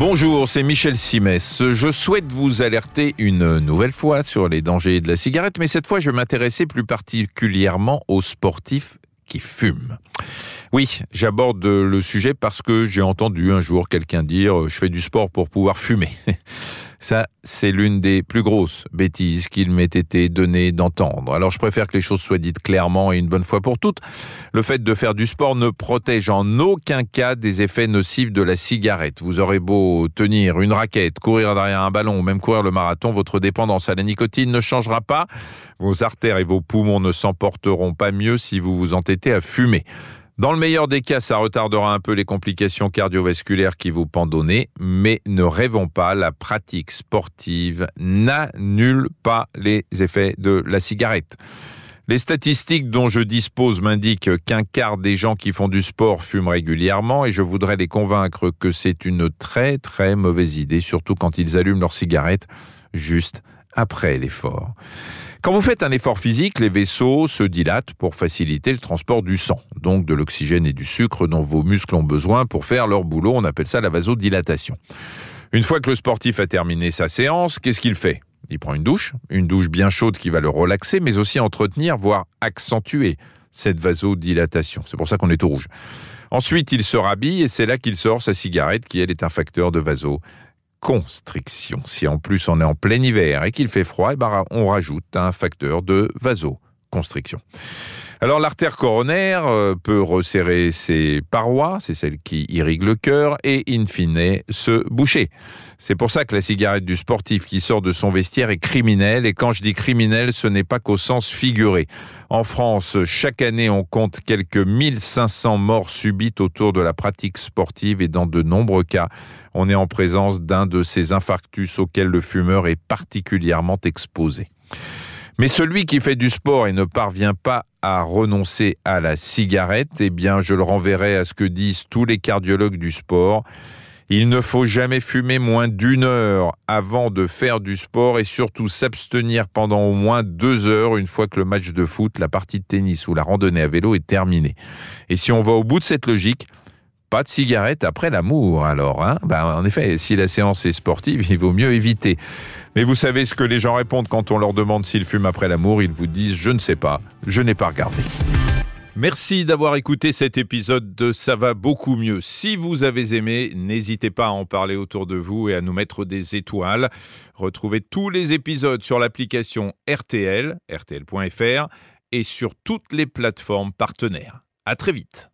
Bonjour, c'est Michel Simès. Je souhaite vous alerter une nouvelle fois sur les dangers de la cigarette, mais cette fois je m'intéressais plus particulièrement aux sportifs qui fument. Oui, j'aborde le sujet parce que j'ai entendu un jour quelqu'un dire je fais du sport pour pouvoir fumer. Ça, c'est l'une des plus grosses bêtises qu'il m'ait été donné d'entendre. Alors je préfère que les choses soient dites clairement et une bonne fois pour toutes. Le fait de faire du sport ne protège en aucun cas des effets nocifs de la cigarette. Vous aurez beau tenir une raquette, courir derrière un ballon ou même courir le marathon, votre dépendance à la nicotine ne changera pas. Vos artères et vos poumons ne s'emporteront pas mieux si vous vous entêtez à fumer. Dans le meilleur des cas, ça retardera un peu les complications cardiovasculaires qui vous pendonner, mais ne rêvons pas, la pratique sportive n'annule pas les effets de la cigarette. Les statistiques dont je dispose m'indiquent qu'un quart des gens qui font du sport fument régulièrement et je voudrais les convaincre que c'est une très très mauvaise idée, surtout quand ils allument leur cigarette juste après l'effort. Quand vous faites un effort physique, les vaisseaux se dilatent pour faciliter le transport du sang, donc de l'oxygène et du sucre dont vos muscles ont besoin pour faire leur boulot. On appelle ça la vasodilatation. Une fois que le sportif a terminé sa séance, qu'est-ce qu'il fait? Il prend une douche, une douche bien chaude qui va le relaxer, mais aussi entretenir, voire accentuer cette vasodilatation. C'est pour ça qu'on est au rouge. Ensuite, il se rhabille et c'est là qu'il sort sa cigarette qui, elle, est un facteur de vaso constriction. Si en plus on est en plein hiver et qu'il fait froid, eh ben, on rajoute un facteur de vasoconstriction. Alors l'artère coronaire euh, peut resserrer ses parois, c'est celle qui irrigue le cœur, et in fine se boucher. C'est pour ça que la cigarette du sportif qui sort de son vestiaire est criminelle, et quand je dis criminelle, ce n'est pas qu'au sens figuré. En France, chaque année, on compte quelques 1500 morts subites autour de la pratique sportive, et dans de nombreux cas, on est en présence d'un de ces infarctus auxquels le fumeur est particulièrement exposé. Mais celui qui fait du sport et ne parvient pas à renoncer à la cigarette, eh bien, je le renverrai à ce que disent tous les cardiologues du sport. Il ne faut jamais fumer moins d'une heure avant de faire du sport et surtout s'abstenir pendant au moins deux heures une fois que le match de foot, la partie de tennis ou la randonnée à vélo est terminée. Et si on va au bout de cette logique, pas de cigarette après l'amour, alors. Hein ben, en effet, si la séance est sportive, il vaut mieux éviter. Mais vous savez ce que les gens répondent quand on leur demande s'ils fument après l'amour? Ils vous disent Je ne sais pas, je n'ai pas regardé. Merci d'avoir écouté cet épisode de Ça va beaucoup mieux. Si vous avez aimé, n'hésitez pas à en parler autour de vous et à nous mettre des étoiles. Retrouvez tous les épisodes sur l'application RTL, rtl.fr et sur toutes les plateformes partenaires. À très vite.